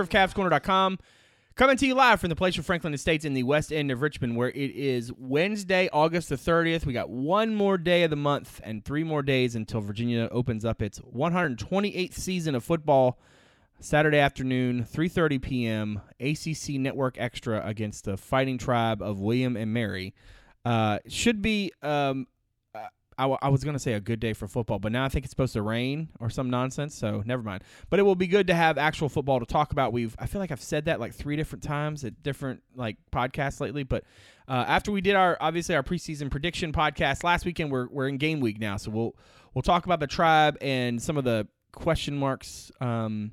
of CavsCorner.com, coming to you live from the place of Franklin Estates in the west end of Richmond, where it is Wednesday, August the 30th. We got one more day of the month and three more days until Virginia opens up its 128th season of football. Saturday afternoon, 3:30 p.m. ACC Network Extra against the Fighting Tribe of William and Mary. Uh, should be um, I, w- I was going to say a good day for football, but now I think it's supposed to rain or some nonsense, so never mind. But it will be good to have actual football to talk about. We've I feel like I've said that like three different times at different like podcasts lately, but uh, after we did our obviously our preseason prediction podcast last weekend, we're we're in game week now, so we'll we'll talk about the tribe and some of the question marks um,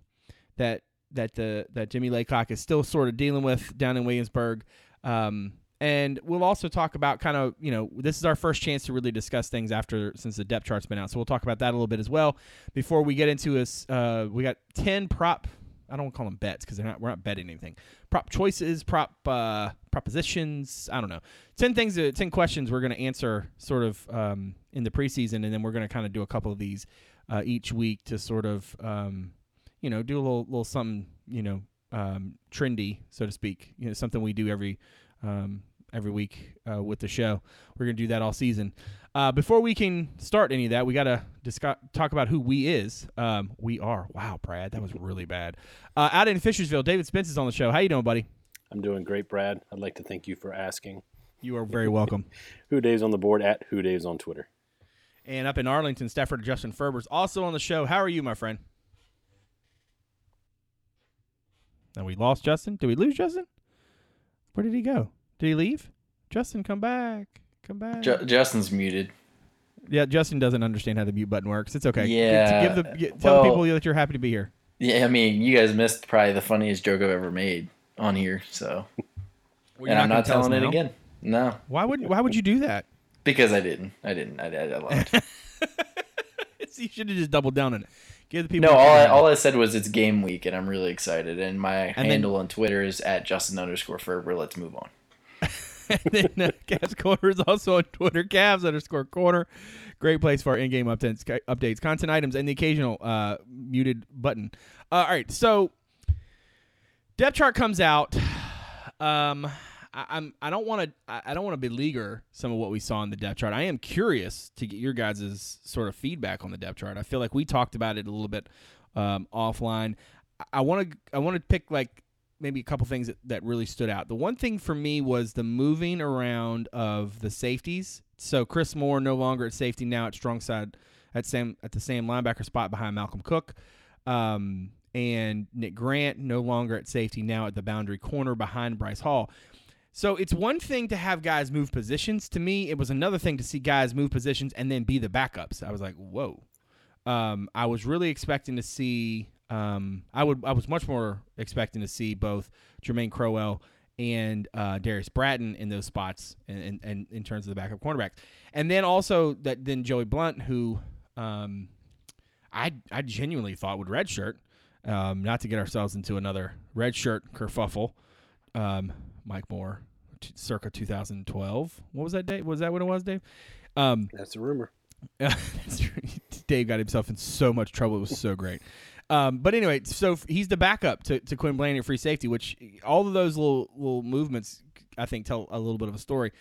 that that the that Jimmye Laycock is still sort of dealing with down in Williamsburg. Um, and we'll also talk about kind of you know this is our first chance to really discuss things after since the depth chart's been out. So we'll talk about that a little bit as well. Before we get into us uh, we got 10 prop i don't call them bets because they're not we're not betting anything. Prop choices prop uh, propositions i don't know. 10 things uh, 10 questions we're going to answer sort of um, in the preseason and then we're going to kind of do a couple of these uh, each week to sort of um, you know do a little little something you know um, trendy so to speak you know something we do every um, every week uh, with the show. We're going to do that all season. Uh, before we can start any of that, we got to discuss, talk about who we is. Um, we are. Wow, Brad, that was really bad. Uh, out in Fishersville, David Spence is on the show. How you doing, buddy? I'm doing great, Brad. I'd like to thank you for asking. You are very welcome. who Dave's on the board at Who Dave's on Twitter. And up in Arlington, Stafford Justin Ferber's also on the show. How are you, my friend? Now we lost Justin. Did we lose Justin? Where did he go? Did he leave? Justin, come back. Come back. Ju- Justin's muted. Yeah, Justin doesn't understand how the mute button works. It's okay. Yeah. Give the, give, tell well, people that you're happy to be here. Yeah, I mean, you guys missed probably the funniest joke I've ever made on here, so. Well, and not I'm not telling it again. No. Why would Why would you do that? Because I didn't. I didn't. I, I, I lied. you should have just doubled down on it. Give the people. No, all I, all I said was it's game week, and I'm really excited. And my and handle then, on Twitter is at Justin underscore Ferber. Let's move on. and then uh, Cavs Corner is also on Twitter, Cavs underscore Corner. Great place for in-game updates, updates, content items, and the occasional uh, muted button. Uh, all right, so depth chart comes out. Um, I, I'm I don't want to I don't want to beleaguer some of what we saw in the depth chart. I am curious to get your guys' sort of feedback on the depth chart. I feel like we talked about it a little bit um, offline. I want to I want to pick like maybe a couple things that, that really stood out. The one thing for me was the moving around of the safeties. So Chris Moore no longer at safety now at strong side at same at the same linebacker spot behind Malcolm Cook. Um, and Nick Grant no longer at safety now at the boundary corner behind Bryce Hall. So it's one thing to have guys move positions. To me, it was another thing to see guys move positions and then be the backups. I was like, whoa. Um, I was really expecting to see um, I would I was much more expecting to see both Jermaine Crowell and uh, Darius Bratton in those spots, and, and, in terms of the backup cornerbacks, and then also that then Joey Blount, who um, I I genuinely thought would redshirt, um, not to get ourselves into another redshirt kerfuffle. Um, Mike Moore, t- circa 2012. What was that date? Was that what it was, Dave? Um, That's a rumor. Dave got himself in so much trouble. It was so great. Um, but anyway, so he's the backup to, to Quin Blanding at free safety, which all of those little little movements I think tell a little bit of a story.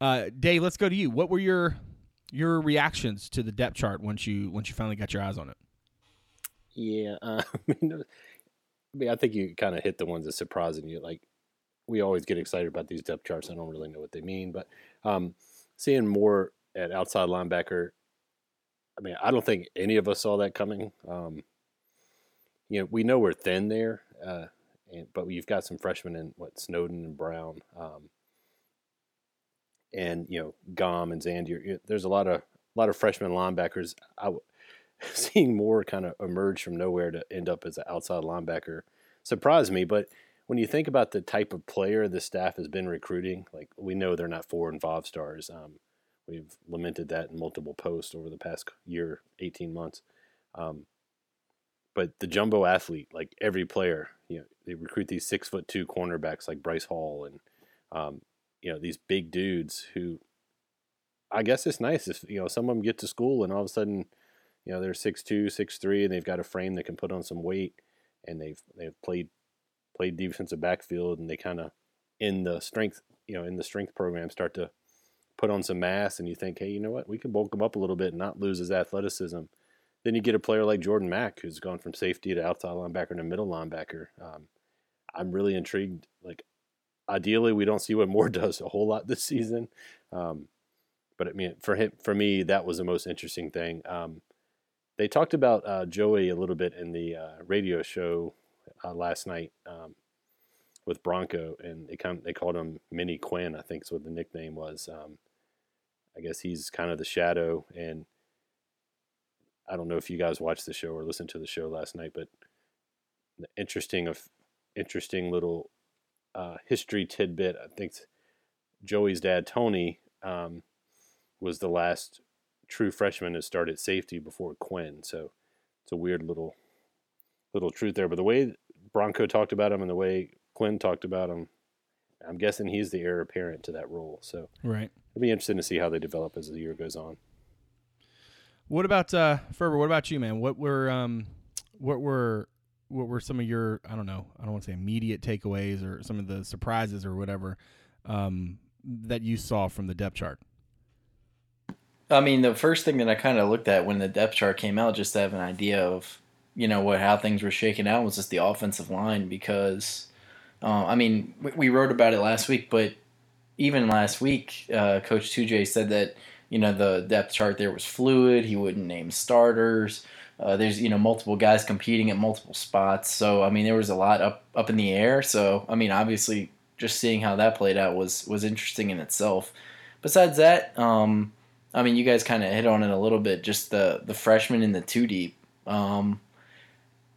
Uh, Dave, let's go to you. What were your your reactions to the depth chart once you once you finally got your eyes on it? Yeah, uh, I mean, I mean, I think you kind of hit the ones that surprising you. Like we always get excited about these depth charts. I don't really know what they mean, but um, seeing more at outside linebacker. I mean, I don't think any of us saw that coming. Um, you know, we know we're thin there, uh, and, but you've got some freshmen in what Snowden and Brown, um, and you know Gahm and Zandier. There's a lot of a lot of freshman linebackers. I seeing more kind of emerge from nowhere to end up as an outside linebacker surprised me. But when you think about the type of player the staff has been recruiting, like we know they're not four and five stars. Um, we've lamented that in multiple posts over the past year, 18 months. Um, but the jumbo athlete, like every player, you know, they recruit these six foot two cornerbacks like Bryce Hall and, um, you know, these big dudes who, I guess it's nice if you know some of them get to school and all of a sudden, You know, they're six two, six three, and they've got a frame that can put on some weight, and they've they've played played defensive backfield, and they kind of in the strength you know in the strength program start to put on some mass, and you think, hey, you know what, we can bulk him up a little bit and not lose his athleticism. Then you get a player like Jordan Mack, who's gone from safety to outside linebacker to middle linebacker. Um, I'm really intrigued. Like, ideally, we don't see what Moore does a whole lot this season. Um, but I mean, for him, for me, that was the most interesting thing. Um, they talked about uh, Joey a little bit in the uh, radio show uh, last night um, with Bronco, and they kind of, they called him Mini Quin. I think is what the nickname was. Um, I guess he's kind of the shadow, and I don't know if you guys watched the show or listened to the show last night, but interesting of interesting little uh, history tidbit. I think Joey's dad Tony um, was the last true freshman to start at safety before Quin. So it's a weird little little truth there. But the way Bronco talked about him and the way Quin talked about him, I'm guessing he's the heir apparent to that role. So right, it'll be interesting to see how they develop as the year goes on. What about uh, Ferber? What about you, man? What were um, what were what were some of your I don't know I don't want to say immediate takeaways or some of the surprises or whatever um, that you saw from the depth chart? I mean, the first thing that I kind of looked at when the depth chart came out, just to have an idea of, you know, what how things were shaking out, was just the offensive line because, uh, I mean, we, we, wrote about it last week, but even last week, uh, Coach Tujague said that you know the depth chart there was fluid. He wouldn't name starters. Uh, there's you know multiple guys competing at multiple spots, so I mean there was a lot up up in the air. So I mean obviously just seeing how that played out was was interesting in itself. Besides that, um, I mean, you guys kind of hit on it a little bit. Just the the freshmen in the two deep. Um,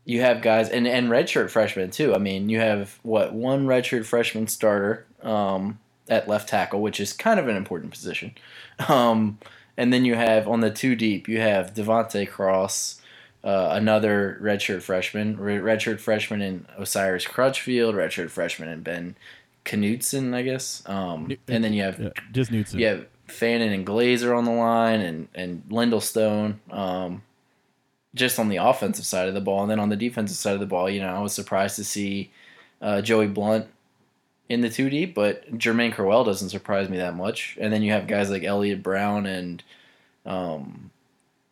you have guys and and redshirt freshmen too. I mean, you have what one redshirt freshman starter um, at left tackle, which is kind of an important position. Um, and then you have on the two deep, you have Devonte Cross, uh, another redshirt freshman, redshirt freshman in Osiris Crutchfield, redshirt freshman in Ben Knutson, I guess. Um, and then you have yeah, just Knutson. You have Fannin and Glaser on the line, and and Lindell Stone. Um, just on the offensive side of the ball, and then on the defensive side of the ball, you know, I was surprised to see uh, Joey Blount in the 2D, but Jermaine Crowell doesn't surprise me that much. And then you have guys like Elliott Brown and um,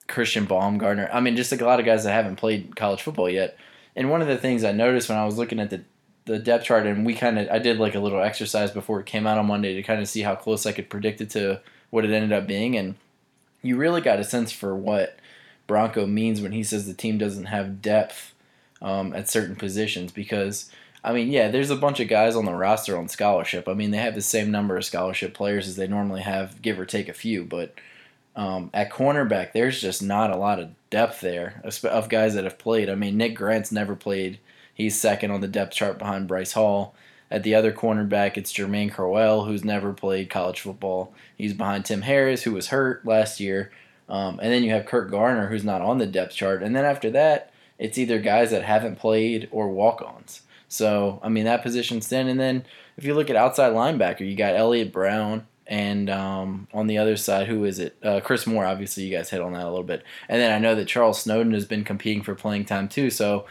Christian Baumgardner. I mean, just like a lot of guys that haven't played college football yet. And one of the things I noticed when I was looking at the the depth chart, and we kind of I did like a little exercise before it came out on Monday to kind of see how close I could predict it to what it ended up being, and you really got a sense for what Bronco means when he says the team doesn't have depth um, at certain positions because. I mean, yeah, there's a bunch of guys on the roster on scholarship. I mean, they have the same number of scholarship players as they normally have, give or take a few. But um, at cornerback, there's just not a lot of depth there of guys that have played. I mean, Nick Grant's never played He's second on the depth chart behind Bryce Hall. At the other cornerback, it's Jermaine Crowell, who's never played college football. He's behind Tim Harris, who was hurt last year. Um, and then you have Kirk Garner, who's not on the depth chart. And then after that, it's either guys that haven't played or walk ons. So, I mean, that position's thin. And then if you look at outside linebacker, you got Elliott Brown. And um, on the other side, who is it? Uh, Chris Moore, obviously, you guys hit on that a little bit. And then I know that Charles Snowden has been competing for playing time too. So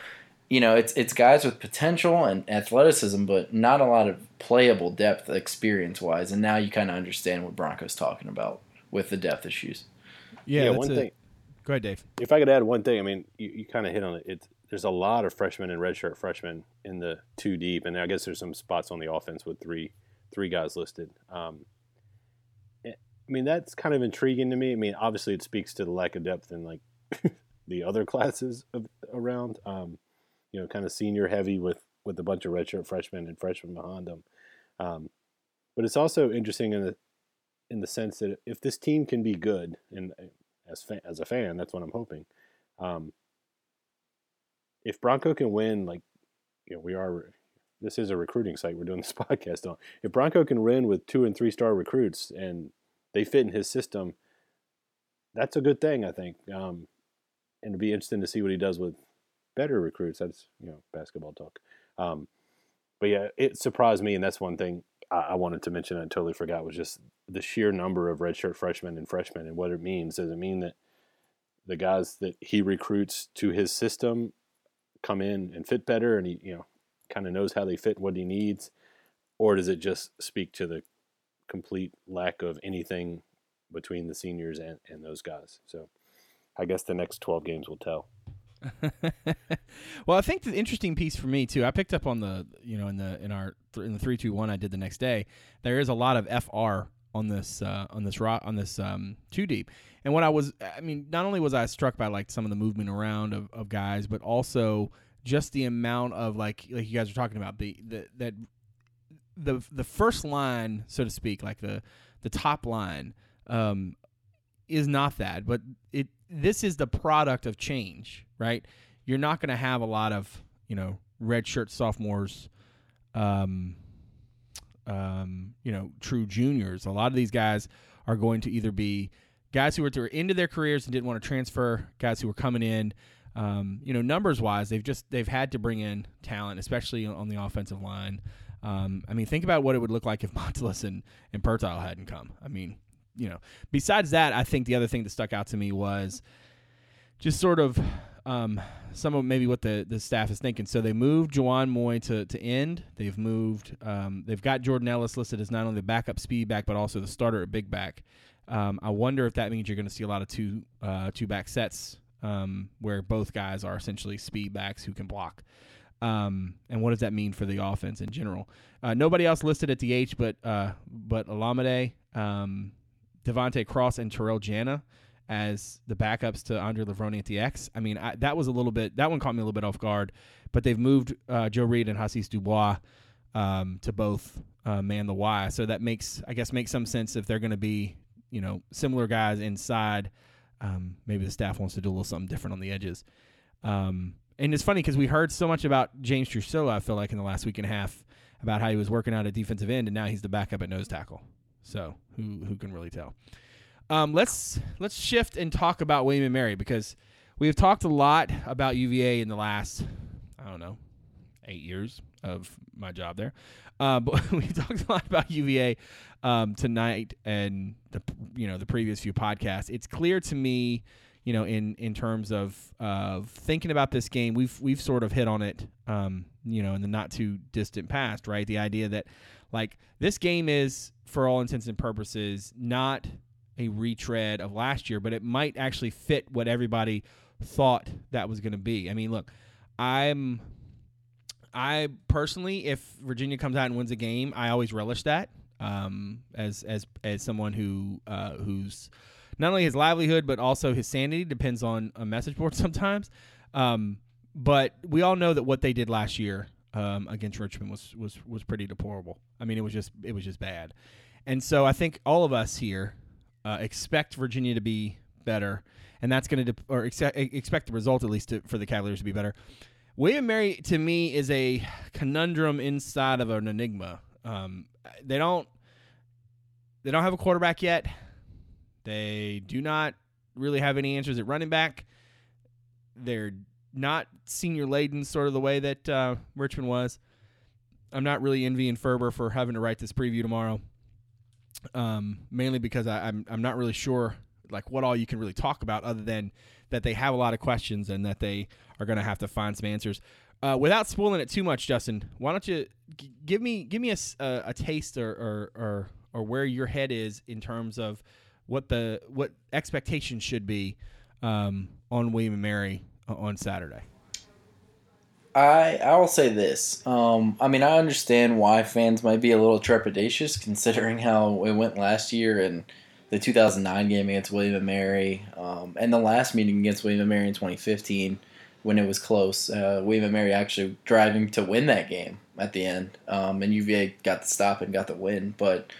you know, it's it's guys with potential and athleticism, but not a lot of playable depth experience wise. And now you kind of understand what Broncos talking about with the depth issues. Yeah, yeah one a, thing. Go ahead, Dave. If I could add one thing, I mean, you, you kind of hit on it. It's there's a lot of freshmen and redshirt freshmen in the two deep, and I guess there's some spots on the offense with three three guys listed. Um, eh, I mean, that's kind of intriguing to me. I mean, obviously, it speaks to the lack of depth in like the other classes of, around. Um, you know, kind of senior heavy with with a bunch of redshirt freshmen and freshmen behind them. Um, but it's also interesting in the in the sense that if this team can be good, and as fa- as a fan, that's what I'm hoping. Um, if Bronco can win, like you know, we are. This is a recruiting site we're doing this podcast on. If Bronco can win with two and three star recruits and they fit in his system, that's a good thing, I think. Um, and it'd be interesting to see what he does with better recruits. That's you know basketball talk. Um, but yeah, it surprised me, and that's one thing I, I wanted to mention. I totally forgot was just the sheer number of redshirt freshmen and freshmen and what it means. Does it mean that the guys that he recruits to his system come in and fit better, and he you know kind of knows how they fit, what he needs, or does it just speak to the complete lack of anything between the seniors and, and those guys? So I guess the next 12 games will tell. well, I think the interesting piece for me too. I picked up on the you know in the in our in the three two one I did the next day. There is a lot of FR on this uh, on this rock on this um, deep. And what I was, I mean, not only was I struck by like some of the movement around of, of guys, but also just the amount of like like you guys are talking about the, the that the the first line, so to speak, like the the top line, um, is not that, but it this is the product of change, right? You're not going to have a lot of you know red shirt sophomores, um, um, you know, true juniors. A lot of these guys are going to either be guys who are, who are into their careers and didn't want to transfer, guys who were coming in. Um, you know, numbers wise, they've just they've had to bring in talent, especially on the offensive line. Um, I mean, think about what it would look like if Montilus and, and Pertile hadn't come. I mean, you know, besides that, I think the other thing that stuck out to me was just sort of um, some of maybe what the, the staff is thinking. So they moved Juwan Moy to, to end. They've moved. Um, they've got Jordan Ellis listed as not only the backup speed back but also the starter at big back. Um, I wonder if that means you're going to see a lot of two uh, two back sets um, where both guys are essentially speed backs who can block. Um, and what does that mean for the offense in general? Uh, nobody else listed at the H, but uh, but Olamide, um, Devonte Cross, and Terrell Jana as the backups to Andre Levrone at the X. I mean, I, that was a little bit that one caught me a little bit off guard, but they've moved uh, Joe Reed and Hasise Dubois um, to both uh, man the Y, so that makes I guess makes some sense if they're going to be you know similar guys inside. Um, maybe the staff wants to do a little something different on the edges. Um, and it's funny because we heard so much about James Trucilla. I feel like in the last week and a half about how he was working out at defensive end, and now he's the backup at nose tackle. So who who can really tell? Um, let's let's shift and talk about William and Mary because we have talked a lot about UVA in the last I don't know eight years of my job there. Uh, but we talked a lot about UVA um, tonight and the you know the previous few podcasts. It's clear to me, you know, in in terms of of thinking about this game, we've we've sort of hit on it, um, you know, in the not too distant past, right? The idea that like this game is, for all intents and purposes, not a retread of last year, but it might actually fit what everybody thought that was going to be. I mean, look, I'm I personally, if Virginia comes out and wins a game, I always relish that. Um, as as as someone who uh, who's not only his livelihood but also his sanity depends on a message board sometimes. Um, but we all know that what they did last year um, against Richmond was was was pretty deplorable. I mean, it was just it was just bad. And so I think all of us here uh, expect Virginia to be better, and that's going to de- or ex- expect the result at least to, for the Cavaliers to be better. William Mary to me is a conundrum inside of an enigma. Um, they don't they don't have a quarterback yet. They do not really have any answers at running back. They're not senior laden, sort of the way that uh, Richmond was. I'm not really envying Ferber for having to write this preview tomorrow, um, mainly because I, I'm I'm not really sure like what all you can really talk about other than that they have a lot of questions and that they are going to have to find some answers. Uh, without spoiling it too much, Justin, why don't you g- give me give me a, a, a taste or, or, or or where your head is in terms of what the what expectations should be um, on William and Mary on Saturday. I I will say this. Um, I mean, I understand why fans might be a little trepidatious considering how it went last year and the 2009 game against William and Mary, um, and the last meeting against William and Mary in 2015 when it was close. Uh, William and Mary actually driving to win that game at the end, um, and UVA got the stop and got the win. But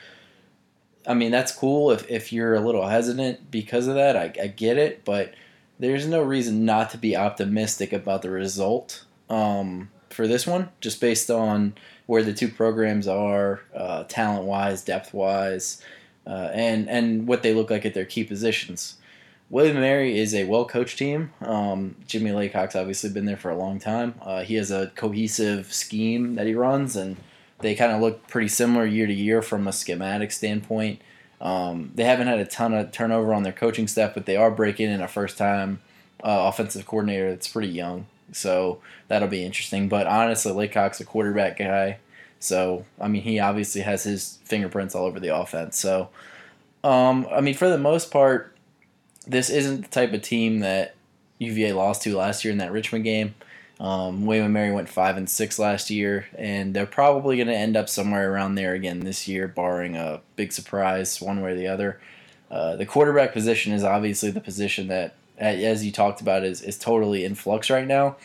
I mean, that's cool if, if you're a little hesitant because of that. I, I get it, but there's no reason not to be optimistic about the result um, for this one, just based on where the two programs are, uh, talent wise, depth wise uh, and and what they look like at their key positions. William Mary is a well coached team. Um, Jimmye Laycock's obviously been there for a long time. Uh, he has a cohesive scheme that he runs, and they kind of look pretty similar year to year from a schematic standpoint. Um, they haven't had a ton of turnover on their coaching staff, but they are breaking in a first time uh, offensive coordinator that's pretty young. So that'll be interesting. But honestly, Laycock's a quarterback guy. So, I mean, he obviously has his fingerprints all over the offense. So, um, I mean, for the most part, this isn't the type of team that UVA lost to last year in that Richmond game. Um, William and Mary went five and six last year, and they're probably going to end up somewhere around there again this year, barring a big surprise one way or the other. Uh, the quarterback position is obviously the position that, as you talked about, is is totally in flux right now.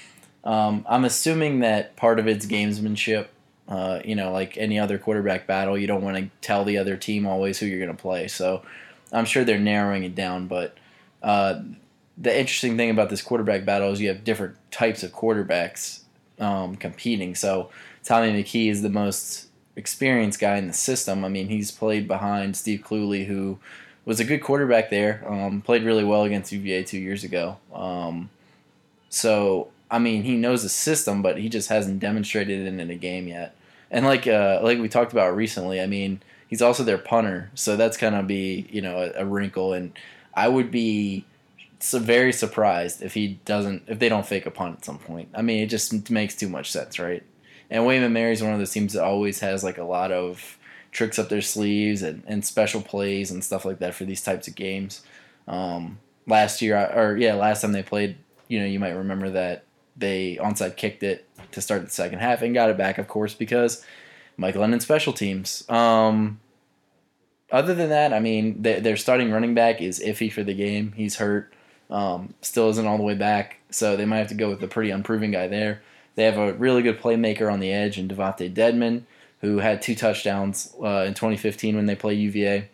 Um, I'm assuming that part of it's gamesmanship. Uh, you know, like any other quarterback battle, you don't want to tell the other team always who you're going to play. So I'm sure they're narrowing it down, but uh, the interesting thing about this quarterback battle is you have different types of quarterbacks um, competing. So Tommy McKee is the most experienced guy in the system. I mean, he's played behind Steve Cluley, who was a good quarterback there. Um, played really well against UVA two years ago. Um, so I mean, he knows the system, but he just hasn't demonstrated it in a game yet. And like uh, like we talked about recently, I mean, he's also their punter, so that's gonna be you know a, a wrinkle. And I would be very surprised if he doesn't if they don't fake a punt at some point. I mean, it just makes too much sense, right? And William and one of those teams that always has like a lot of tricks up their sleeves and, and special plays and stuff like that for these types of games. Um, last year, or yeah, last time they played, you know, you might remember that they onside kicked it to start the second half and got it back, of course, because Mike London special teams. Um, other than that, I mean, their starting running back is iffy for the game. He's hurt. Um, still isn't all the way back, so they might have to go with a pretty unproven guy there. They have a really good playmaker on the edge in Devontae Dedmon, who had two touchdowns uh, in 2015 when they play UVA.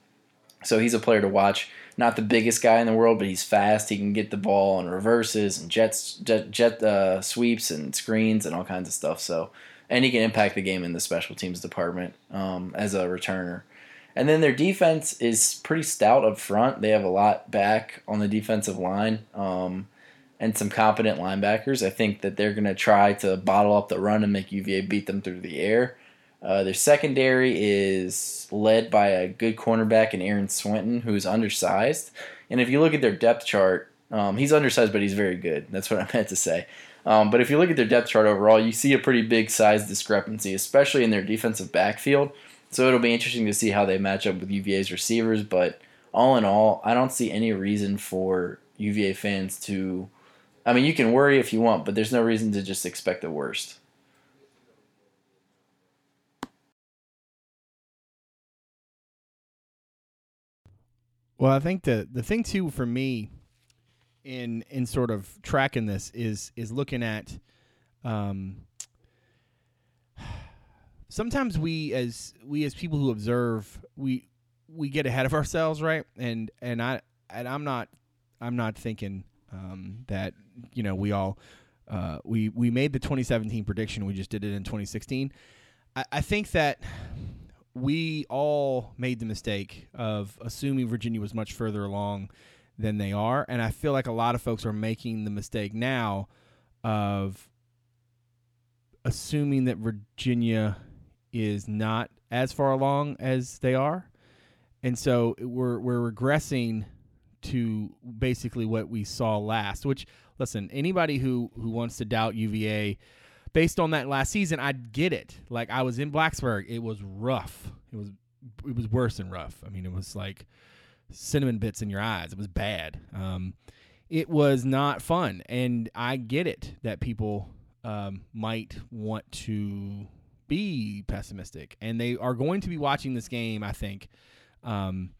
So he's a player to watch. Not the biggest guy in the world, but he's fast. He can get the ball on reverses and jets, jet, jet uh, sweeps and screens and all kinds of stuff. So, and he can impact the game in the special teams department um, as a returner. And then their defense is pretty stout up front. They have a lot back on the defensive line um, and some competent linebackers. I think that they're going to try to bottle up the run and make UVA beat them through the air. Uh, their secondary is led by a good cornerback in Aaron Swinton, who's undersized. And if you look at their depth chart, um, he's undersized, but he's very good. That's what I meant to say. Um, but if you look at their depth chart overall, you see a pretty big size discrepancy, especially in their defensive backfield. So it'll be interesting to see how they match up with UVA's receivers. But all in all, I don't see any reason for UVA fans to. I mean, you can worry if you want, but there's no reason to just expect the worst. Well, I think the the thing too for me in in sort of tracking this is is looking at um sometimes we as we as people who observe we we get ahead of ourselves right? And and i and i'm not i'm not thinking um, that you know we all uh, we we made the 2017 prediction we just did it in 2016 I, I think that we all made the mistake of assuming virginia was much further along than they are and i feel like a lot of folks are making the mistake now of assuming that virginia is not as far along as they are, and so we're we're regressing to basically what we saw last. Which listen, anybody who who wants to doubt UVA based on that last season, I get it. Like I was in Blacksburg, it was rough. It was it was worse than rough. I mean, it was like cinnamon bits in your eyes. It was bad. Um, it was not fun, and I get it that people um, might want to be pessimistic, and they are going to be watching this game. I think, um,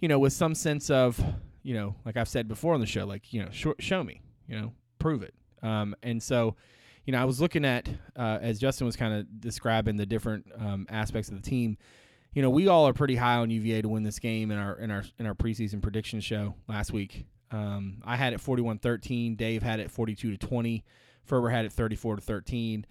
you know, with some sense of, you know, like I've said before on the show, like you know, show, show me, you know, prove it. Um, and so, you know, I was looking at uh, as Justin was kind of describing the different um, aspects of the team. You know, we all are pretty high on UVA to win this game in our in our in our preseason prediction show last week. Um, I had it 41-13. Dave had it 42 to 20. Ferber had it 34 to 13.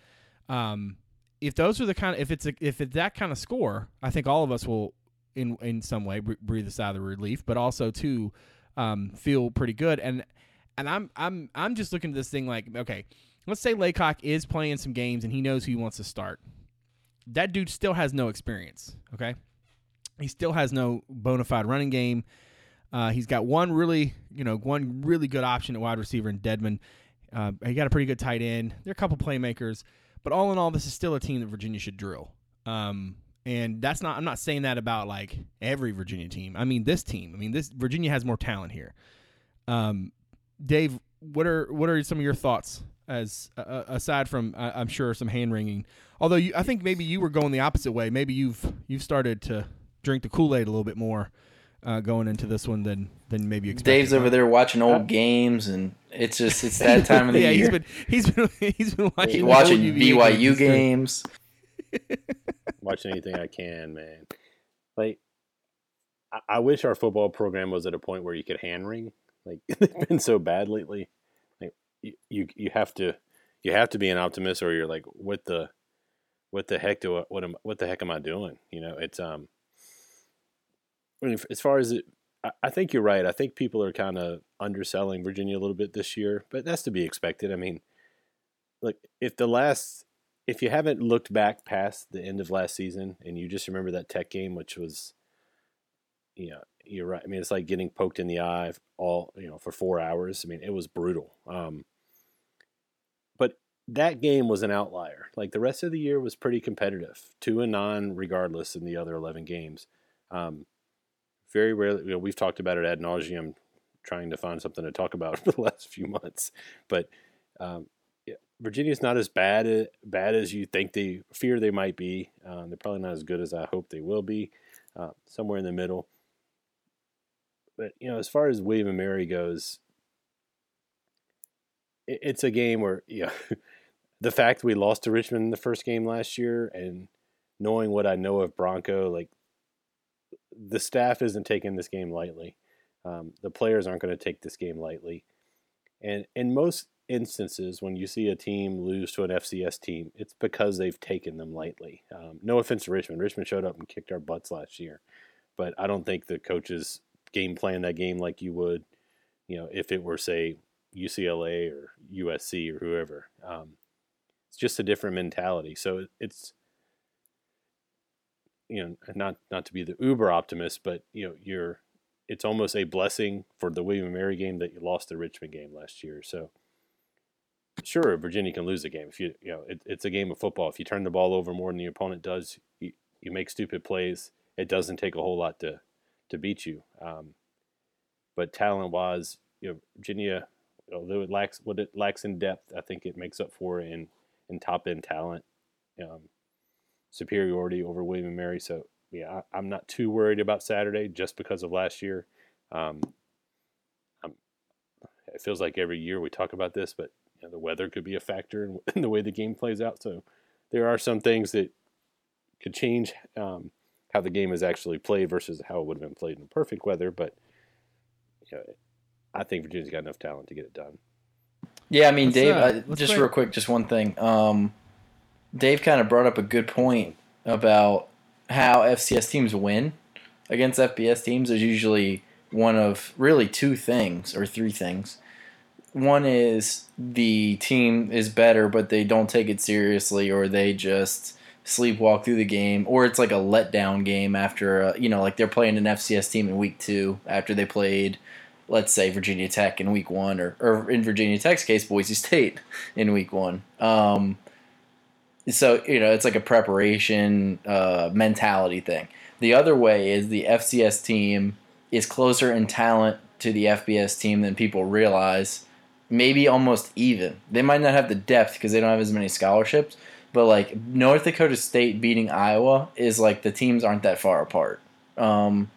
Um, if those are the kind of if it's a, if it's that kind of score, I think all of us will in in some way breathe a sigh of relief, but also too um, feel pretty good. And and I'm I'm I'm just looking at this thing like okay, let's say Laycock is playing some games and he knows who he wants to start. That dude still has no experience. Okay, He still has no bona fide running game. Uh, he's got one really, you know, one really good option at wide receiver in Dedmon. Uh, he got a pretty good tight end. There are a couple playmakers, but all in all, this is still a team that Virginia should drill. Um, and that's not. I'm not saying that about like every Virginia team. I mean this team. I mean this Virginia has more talent here. Um, Dave, what are what are some of your thoughts as uh, aside from uh, I'm sure some hand wringing? Although you, I think maybe you were going the opposite way. Maybe you've you've started to drink the Kool Aid a little bit more uh, going into this one than than maybe you expected. Dave's over there watching old games, and it's just it's that time of the yeah, year. Yeah, he's been he's been he's been watching, He's watching BYU games. games. watching anything I can, man. Like, I, I wish our football program was at a point where you could hand wring. Like, it's been so bad lately. Like, you, you have to you have to be an optimist, or you're like, what the what the heck do I, what am what the heck am I doing? You know, it's um. I mean, as far as it, I, I think you're right. I think people are kind of underselling Virginia a little bit this year, but that's to be expected. I mean, look, if the last if you haven't looked back past the end of last season and you just remember that tech game, which was, you know, you're right. I mean, it's like getting poked in the eye all, you know, for four hours. I mean, it was brutal. Um, that game was an outlier. Like the rest of the year was pretty competitive, two and nine, regardless in the other 11 games. Um, very rarely, you know, we've talked about it ad nauseum, trying to find something to talk about for the last few months. But um, Virginia's not as bad bad as you think they fear they might be. Um, they're probably not as good as I hope they will be. Uh, somewhere in the middle. But you know, as far as William and Mary goes, it, it's a game where you know, the fact we lost to Richmond in the first game last year, and knowing what I know of Bronco, like the staff isn't taking this game lightly. Um, the players aren't going to take this game lightly, and in most instances when you see a team lose to an FCS team, it's because they've taken them lightly. Um, no offense to Richmond. Richmond showed up and kicked our butts last year, but I don't think the coaches game plan that game like you would, you know, if it were say UCLA or USC or whoever. Um, it's just a different mentality. So it's you know not not to be the uber optimist, but you know you're it's almost a blessing for the William and Mary game that you lost the Richmond game last year. So sure, Virginia can lose a game if you you know it, it's a game of football. If you turn the ball over more than the opponent does, you, you make stupid plays. It doesn't take a whole lot to to beat you. Um, but talent wise, you know, Virginia, although it lacks what it lacks in depth, I think it makes up for in in top end talent, um, superiority over William and Mary. So yeah, I, am not too worried about Saturday just because of last year. Um, it feels like every year we talk about this, but you know, the weather could be a factor in, in, the way the game plays out. So there are some things that could change um, how the game is actually played versus how it would have been played in perfect weather. But you know, I think Virginia's got enough talent to get it done. Yeah, I mean, Dave. uh, just play- real quick, just one thing. Um, Dave kind of brought up a good point about how FCS teams win against FBS teams. There's usually one of really two things or three things. One is the team is better, but they don't take it seriously, or they just sleepwalk through the game, or it's like a letdown game after, uh, you know, like they're playing an FCS team in week two after they played, let's say, Virginia Tech in week one, or, or in Virginia Tech's case, Boise State in week one. Um, so, you know, it's like a preparation uh, mentality thing. The other way is the FCS team is closer in talent to the FBS team than people realize. Maybe almost even. They might not have the depth because they don't have as many scholarships, but like North Dakota State beating Iowa is like the teams aren't that far apart. Um,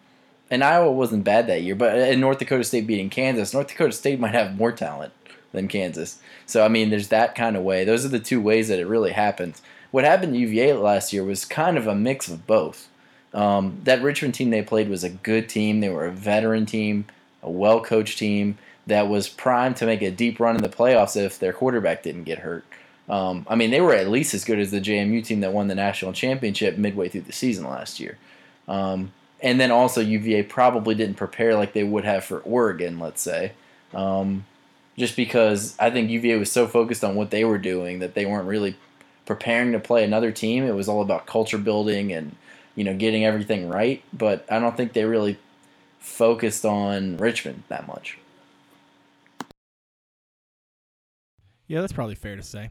and Iowa wasn't bad that year, but in North Dakota State beating Kansas, North Dakota State might have more talent than Kansas. So I mean, there's that kind of way. Those are the two ways that it really happens. What happened to UVA last year was kind of a mix of both. Um, that Richmond team they played was a good team. They were a veteran team, a well coached team that was primed to make a deep run in the playoffs if their quarterback didn't get hurt. Um, I mean, they were at least as good as the JMU team that won the national championship midway through the season last year. Um, and then also UVA probably didn't prepare like they would have for Oregon, let's say, um, just because I think UVA was so focused on what they were doing that they weren't really preparing to play another team. It was all about culture building and you know, getting everything right. But I don't think they really focused on Richmond that much. Yeah, that's probably fair to say.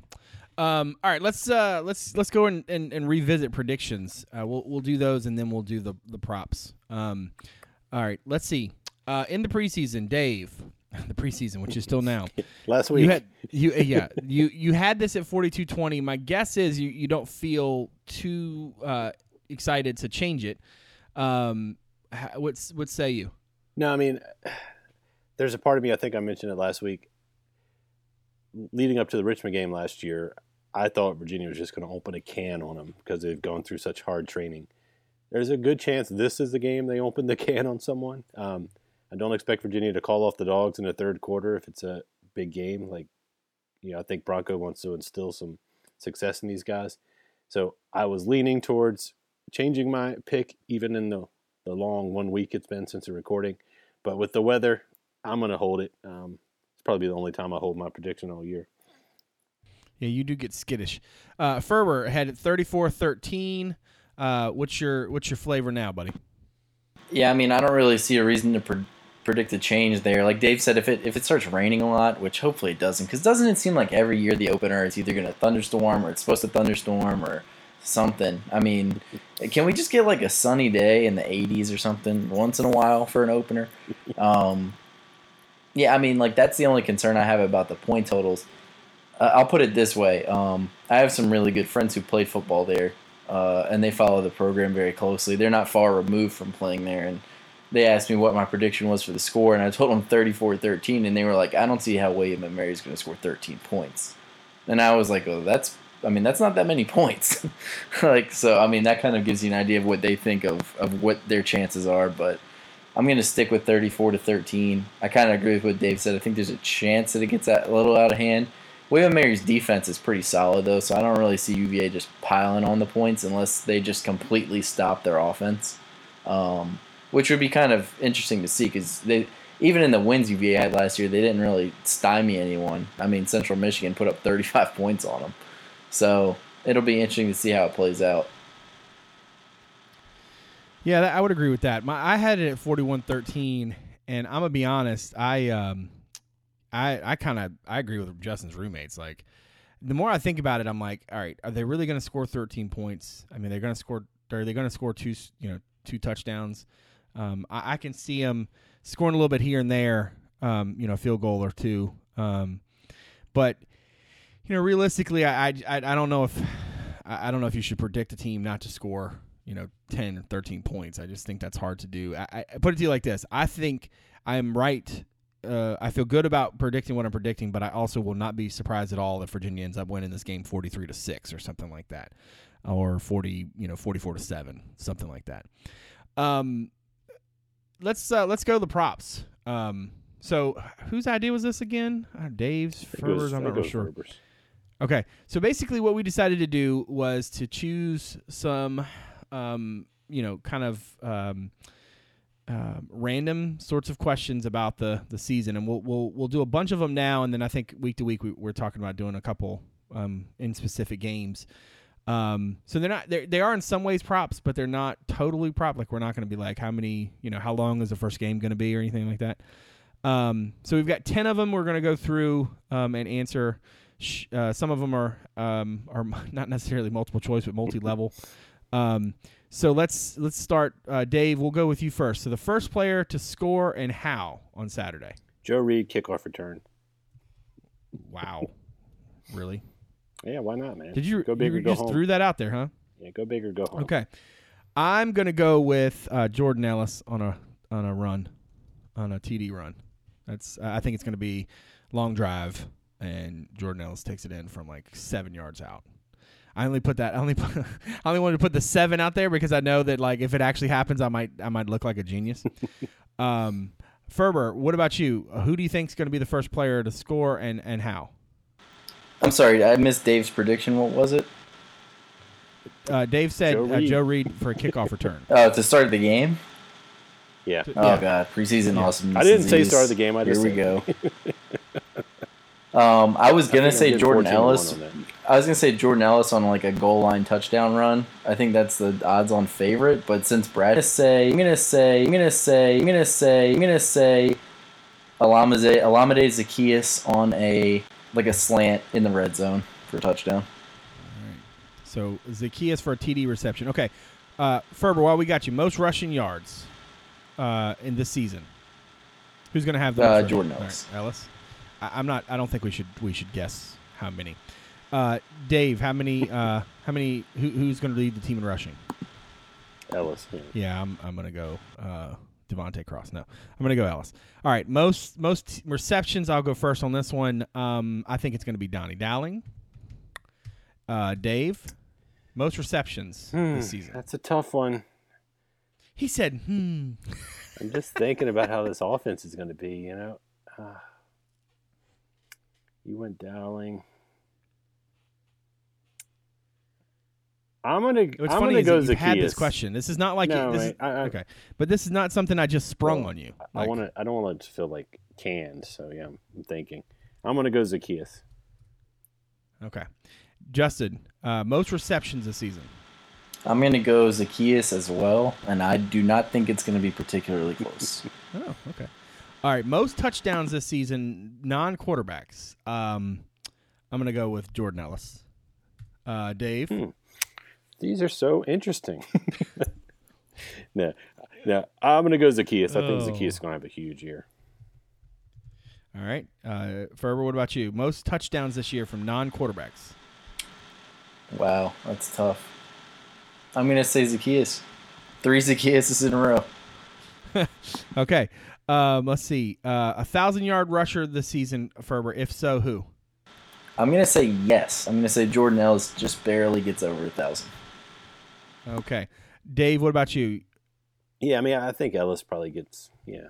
Um, all right, let's uh, let's let's go and, and, and revisit predictions. Uh, we'll we'll do those and then we'll do the the props. Um, all right, let's see. Uh, in the preseason, Dave, the preseason, which is still now. Last week, You had you uh, yeah you you had this at forty two twenty. My guess is you, you don't feel too uh, excited to change it. Um, what's what say you? No, I mean, there's a part of me. I think I mentioned it last week. Leading up to the Richmond game last year, I thought Virginia was just going to open a can on them because they've gone through such hard training. There's a good chance this is the game they open the can on someone. Um, I don't expect Virginia to call off the dogs in the third quarter if it's a big game. Like, you know, I think Bronco wants to instill some success in these guys. So I was leaning towards changing my pick, even in the the long one week it's been since the recording. But with the weather, I'm going to hold it. Um, it's probably the only time I hold my prediction all year. Yeah, you do get skittish. Uh, Ferber had 34-13. Uh, what's your what's your flavor now, buddy? Yeah, I mean, I don't really see a reason to pre- predict a change there. Like Dave said, if it if it starts raining a lot, which hopefully it doesn't, because doesn't it seem like every year the opener is either going to thunderstorm or it's supposed to thunderstorm or something. I mean, can we just get like a sunny day in the 80s or something once in a while for an opener? Um, yeah, I mean, like that's the only concern I have about the point totals. Uh, I'll put it this way: um, I have some really good friends who played football there, uh, and they follow the program very closely. They're not far removed from playing there, and they asked me what my prediction was for the score, and I told them 34-13, and they were like, "I don't see how William and Mary is going to score 13 points." And I was like, "Oh, that's I mean, that's not that many points. like, so I mean, that kind of gives you an idea of what they think of of what their chances are. But I'm going to stick with 34 to 13. I kind of agree with what Dave said. I think there's a chance that it gets a little out of hand. William Mary's defense is pretty solid though, so I don't really see UVA just piling on the points unless they just completely stop their offense, um, which would be kind of interesting to see because they even in the wins UVA had last year, they didn't really stymie anyone. I mean, Central Michigan put up 35 points on them. So it'll be interesting to see how it plays out. Yeah, I would agree with that. My I had it at 41-13 and I'm to be honest, I um I I kind of I agree with Justin's roommates like the more I think about it, I'm like, all right, are they really going to score 13 points? I mean, they're going to score. Are they going to score two? You know, two touchdowns? Um, I, I, can see them scoring a little bit here and there. Um, you know, field goal or two. Um, but you know, realistically, I, I, I don't know if I, I don't know if you should predict a team not to score. You know, 10 or 13 points. I just think that's hard to do. I, I put it to you like this: I think I'm right uh, I feel good about predicting what I'm predicting, but I also will not be surprised at all if Virginia ends up winning this game 43 to 6 or something like that. Or 40, you know, 44 to 7, something like that. Um let's uh, let's go to the props. Um so whose idea was this again? Uh, Dave's, Ferber's, I'm not sure. Ferber's. Okay. So basically what we decided to do was to choose some um you know, kind of um uh, random sorts of questions about the the season, and we'll we'll we'll do a bunch of them now, and then I think week to week we, we're talking about doing a couple um, in specific games. Um, so they're not they they are in some ways props, but they're not totally prop. Like we're not going to be like how many you know how long is the first game going to be or anything like that. Um, so we've got ten of them. We're going to go through um, and answer. Uh, some of them are um, are not necessarily multiple choice, but multi level. So let's let's start. Uh, Dave, we'll go with you first. So the first player to score and how on Saturday. Joe Reed kickoff return. Wow, really? Yeah, why not, man? Did you go big you or go just home? threw that out there, huh? Yeah, go big or go home. Okay, I'm gonna go with uh, Jordan Ellis on a on a run, on a TD run. That's I think it's gonna be long drive, and Jordan Ellis takes it in from like seven yards out. I only put that. I only put, I only wanted to put the seven out there because I know that like if it actually happens, I might I might look like a genius. um, Ferber, what about you? Uh, Who do you think is going to be the first player to score and and how? I'm sorry, I missed Dave's prediction. What was it? Uh, Dave said Joe uh, Reed. Joe Reed for a kickoff return. Oh, to start the game. Yeah. Oh Yeah. God, preseason Yeah. awesomeness. I didn't say disease. start of the game. I just Here we go. um, I was gonna I'm say Jordan 14 to Ellis. On. I was gonna say Jordan Ellis on like a goal line touchdown run. I think that's the odds-on favorite. But since Brad, I'm gonna say, I'm gonna say, I'm gonna say, I'm gonna say, I'm gonna say, Olamide Olamide Zaccheaus on a like a slant in the red zone for a touchdown. All right. So Zaccheaus for a TD reception. Okay, uh, Ferber, while we got you, most rushing yards uh, in this season. Who's going to have the Uh, Jordan Ellis. Ellis. I, I'm not. I don't think we should. We should guess how many. Uh, Dave, how many? Uh, how many? Who, who's going to lead the team in rushing? Ellis. Yeah. Yeah, I'm. I'm going to go. Uh, Devontae Cross. No, I'm going to go Ellis. All right, most most receptions. I'll go first on this one. Um, I think it's going to be Doni Dowling. Uh, Dave, most receptions Hmm, this season. That's a tough one. He said, "Hmm." I'm just thinking about how this offense is going to be. You know, uh, you went Dowling. I'm gonna. What's I'm funny gonna is go that you've had this question. This is not like No, this mate, is, I- I- okay, but this is not something I just sprung Well, on you. I want to. I don't want it to feel like canned. So yeah, I'm, I'm thinking. I'm gonna go Zaccheaus. Okay, Justin, uh, most receptions this season. I'm gonna go Zaccheaus as well, and I do not think it's gonna be particularly close. Oh, okay. All right, most touchdowns this season, non-quarterbacks. Um, I'm gonna go with Jordan Ellis. Uh, Dave, Hmm. These are so interesting. no, no, I'm gonna go Zaccheaus. I think Oh. Zaccheaus is gonna have a huge year. all right. Uh, Ferber, what about you? Most touchdowns this year from non-quarterbacks. wow, that's tough. I'm gonna say Zaccheaus. Three Zaccheauses in a row. Okay. Um, let's see. Uh, a thousand-yard rusher this season, Ferber. If so, who? I'm gonna say yes. I'm gonna say Jordan Ellis just barely gets over a thousand. Okay. Dave, what about you? Yeah, I mean, I think Ellis probably gets yeah,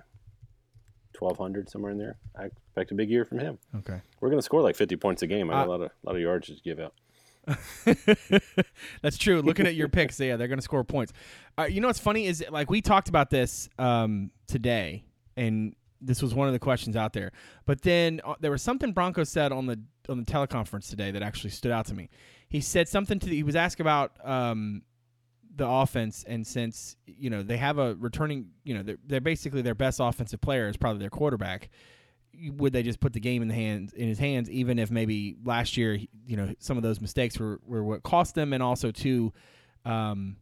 twelve hundred somewhere in there. I expect a big year from him. Okay. We're gonna score like fifty points a game. I got Uh, a lot of lot of yards to give out. That's true. Looking at your picks, yeah, they're going to score points. Uh, you know what's funny is like we talked about this um, today, and this was one of the questions out there. But then uh, there was something Bronco said on the on the teleconference today that actually stood out to me. He said something to the, he was asked about um, the offense, and since you know they have a returning, you know they're, they're basically their best offensive player is probably their quarterback would they just put the game in the hands in his hands even if maybe last year you know some of those mistakes were, were what cost them? And also too um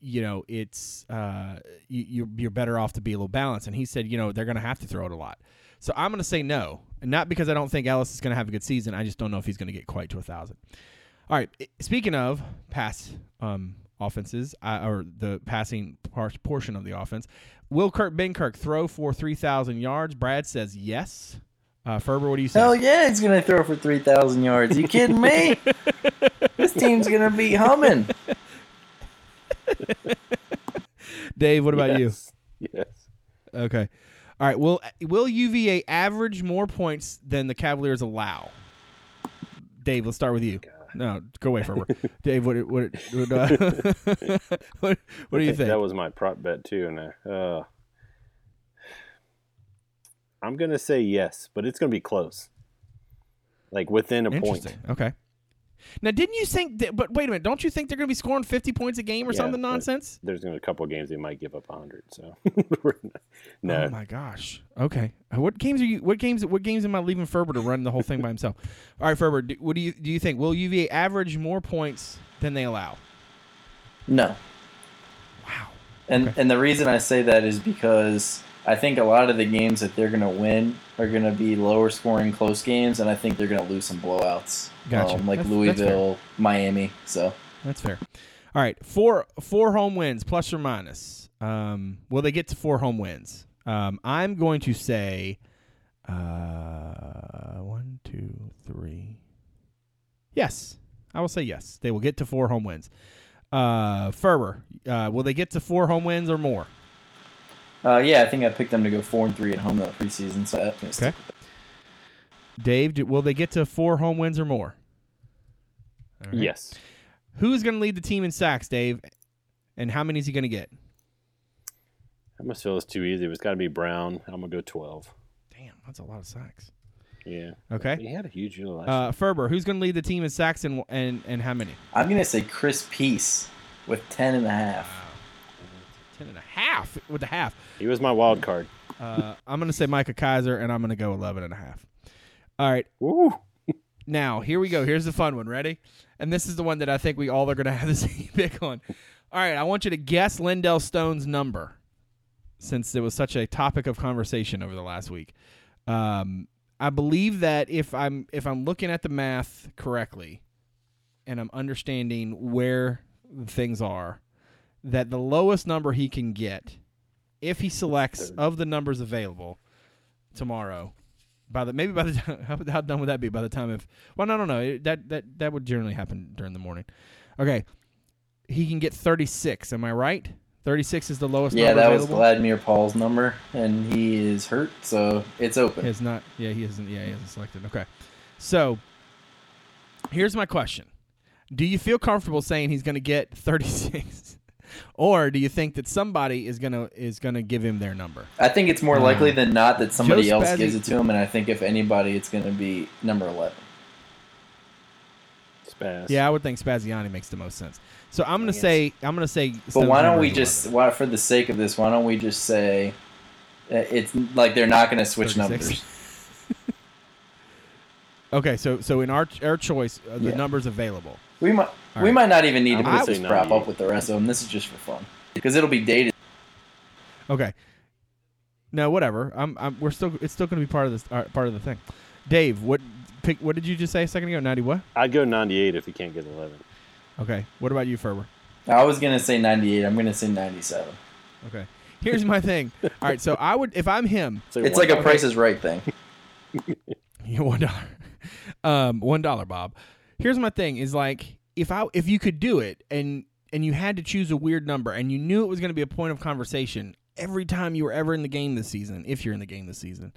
you know it's uh you, you're, better off to be a little balanced. And he said you know they're gonna have to throw it a lot. So i'm gonna say no. Not because i don't think ellis is gonna have a good season. I just don't know if he's gonna get quite to a thousand. All right speaking of pass um offenses uh, or the passing par- portion of the offense will Kurt Benkert throw for 3,000 yards? Brad says yes. Uh, Ferber, what do you say? Hell yeah, he's gonna throw for three thousand yards. You kidding me? this team's gonna be humming. Dave, what about you? Yes. Yes. Okay. All right. Will Will UVA average more points than the Cavaliers allow? Dave, let's start with you. No, go away, Ferber. Dave, what what what, uh, what, what do you think? That was my prop bet too, and I, uh, I'm gonna say yes, but it's gonna be close, like within a point. Okay. Now, didn't you think? That, but wait a minute. Don't you think they're going to be scoring 50 points a game or Yeah, something nonsense? There's gonna be a couple of games they might give up 100. So no, Oh my gosh. Okay. What games are you? What games? What games am I leaving Ferber to run the whole thing by himself? All right, Ferber. Do, what do you do? You think will UVA average more points than they allow? No. Wow. And Okay. and the reason I say that is because I think a lot of the games that they're gonna win are gonna be lower scoring close games, and I think they're gonna lose some blowouts. Gotcha. Um, like That's- that's Louisville, Miami. So That's fair. All right, four four home wins plus or minus. Um, will they get to four home wins? Um, I'm going to say uh, one, two, three. Yes, I will say yes. They will get to four home wins. Uh, Ferber, uh, will they get to four home wins or more? Uh, yeah, I think I picked them to go four and three at home in the preseason. So that Okay. Dave, do, will they get to four home wins or more? All right. yes, Who's going to lead the team in sacks, Dave? And how many is he going to get? I must feel it's too easy. It's got to be Brown. I'm gonna go 12. Damn, that's a lot of sacks. Yeah. Okay. He had a huge year last Uh, Ferber, who's going to lead the team in sacks and, and and how many? I'm gonna say Chris Peace with ten and a half. Ten and a half with the half. He was my wild card. Uh, I'm going to say Micah Kiser, and I'm going to go 11 and a half. All right. Woo. Now, here we go. Here's the fun one. Ready? And this is the one that I think we all are going to have the same pick on. All right. I want you to guess Lindell Stone's number since it was such a topic of conversation over the last week. Um, I believe that if I'm if I'm looking at the math correctly and I'm understanding where things are, that the lowest number he can get if he selects of the numbers available tomorrow by the maybe by the time how, how done would that be by the time if well no no no that that that would generally happen during the morning okay he can get 36 am i right 36 is the lowest Yeah, that was? Vladimir Paul's number, and he is hurt, so it's open. He has not. Yeah, he hasn't. Yeah, he hasn't selected. Okay, so here's my question: Do you feel comfortable saying he's going to get 36, or do you think that somebody is gonna is gonna give him their number? I think it's more likely Uh, than not that somebody Joe else Spazzi- gives it to him, and I think if anybody, it's going to be number eleven. Spaz. Yeah, I would think Spaziani makes the most sense. So I'm gonna say I'm gonna say. But why don't we just, 11. why, for the sake of this, why don't we just say uh, it's like they're not going to switch 36? numbers? Okay, so so in our our choice, uh, the Yeah. numbers available. We might, All we right. might not even need to put gonna this say crap up with the rest of them. This is just for fun because it'll be dated. Okay. No, whatever. I'm, I'm we're still it's still gonna be part of this uh, part of the thing. Dave, what pick? What did you just say a second ago? Ninety what? I'd go 98 if he can't get 11. Okay. What about you, Ferber? I was going to say ninety-eight. I'm going to say ninety-seven. Okay. Here's my thing. All right, so I would if I'm him, So It's like a Price is Right thing. One dollar. Um, one dollar, Bob. Here's my thing: is like if I if you could do it and and you had to choose a weird number and you knew it was going to be a point of conversation every time you were ever in the game this season, if you're in the game this season,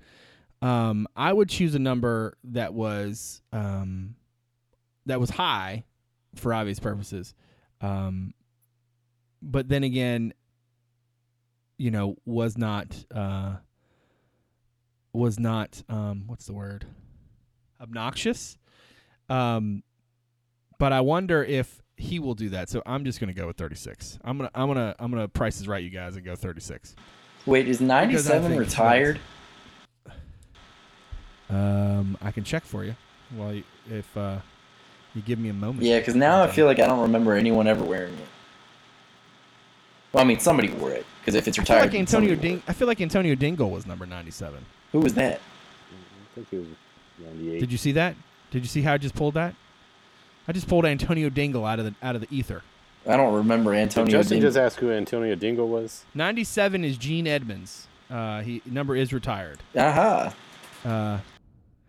um, I would choose a number that was um, that was high for obvious purposes, um, but then again, you know, was not uh, was not um, what's the word obnoxious. Um, but I wonder if he will do that. So I'm just gonna go with 36. I'm gonna I'm gonna I'm gonna price is right, you guys, and go 36. Wait, is ninety-seven retired? Um, I can check for you. Well, you, if uh, you give me a moment. Yeah, because now I feel like I don't remember anyone ever wearing it. Well, I mean, somebody wore it because if it's I feel retired, like Antonio Ding. I feel like Antonio Dingle was number 97. Who was that? I think he was 98. Did you see that? Did you see how I just pulled that? I just pulled Antonio Dingle out of the out of the ether. I don't remember Did Antonio. Justin Ding- just ask who Antonio Dingle was? 97 is Gene Edmonds. Uh, he number is retired. Aha. Uh,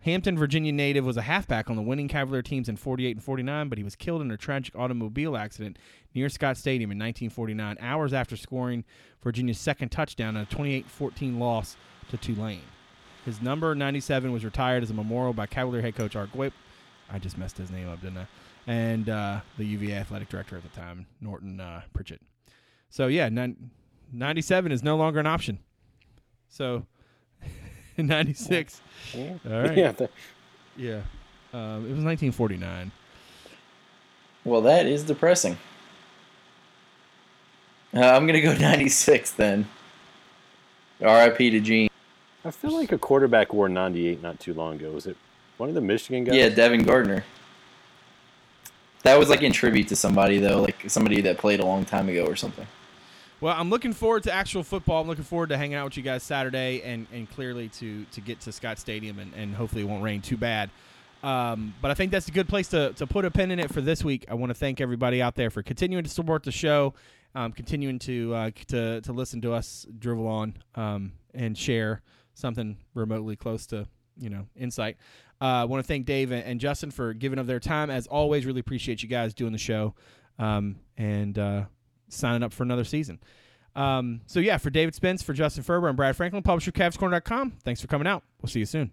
Hampton, Virginia native, was a halfback on the winning Cavalier teams in 48 and 49, but he was killed in a tragic automobile accident near Scott Stadium in 1949, hours after scoring Virginia's second touchdown in a 28-14 loss to Tulane. His number 97 was retired as a memorial by Cavalier head coach Art Gwip. I just messed his name up, didn't I? And uh, the UVA athletic director at the time, Norton uh, Pritchett. So yeah, nine, 97 is no longer an option. So 96. Yeah. All right. Yeah. th- Yeah. Um, it was 1949. Well, that is depressing. Uh, I'm gonna go 96 then. R.I.P. to Gene. I feel like a quarterback wore 98 not too long ago. Was it one of the Michigan guys? Yeah, Devin Gardner. That was like in tribute to somebody though, like somebody that played a long time ago or something. Well, I'm looking forward to actual football. I'm looking forward to hanging out with you guys Saturday and, and clearly to, to get to Scott Stadium and, and hopefully it won't rain too bad. Um, but I think that's a good place to, to put a pin in it for this week. I want to thank everybody out there for continuing to support the show, um, continuing to, uh, to to listen to us drivel on um, and share something remotely close to you know insight. Uh, I want to thank Dave and, Justin for giving of their time. As always, really appreciate you guys doing the show um, and uh, signing up for another season. Um, so yeah, for David Spence, for Justin Ferber, and Brad Franklin, publisher of CavsCorner.com. Thanks for coming out. We'll see you soon.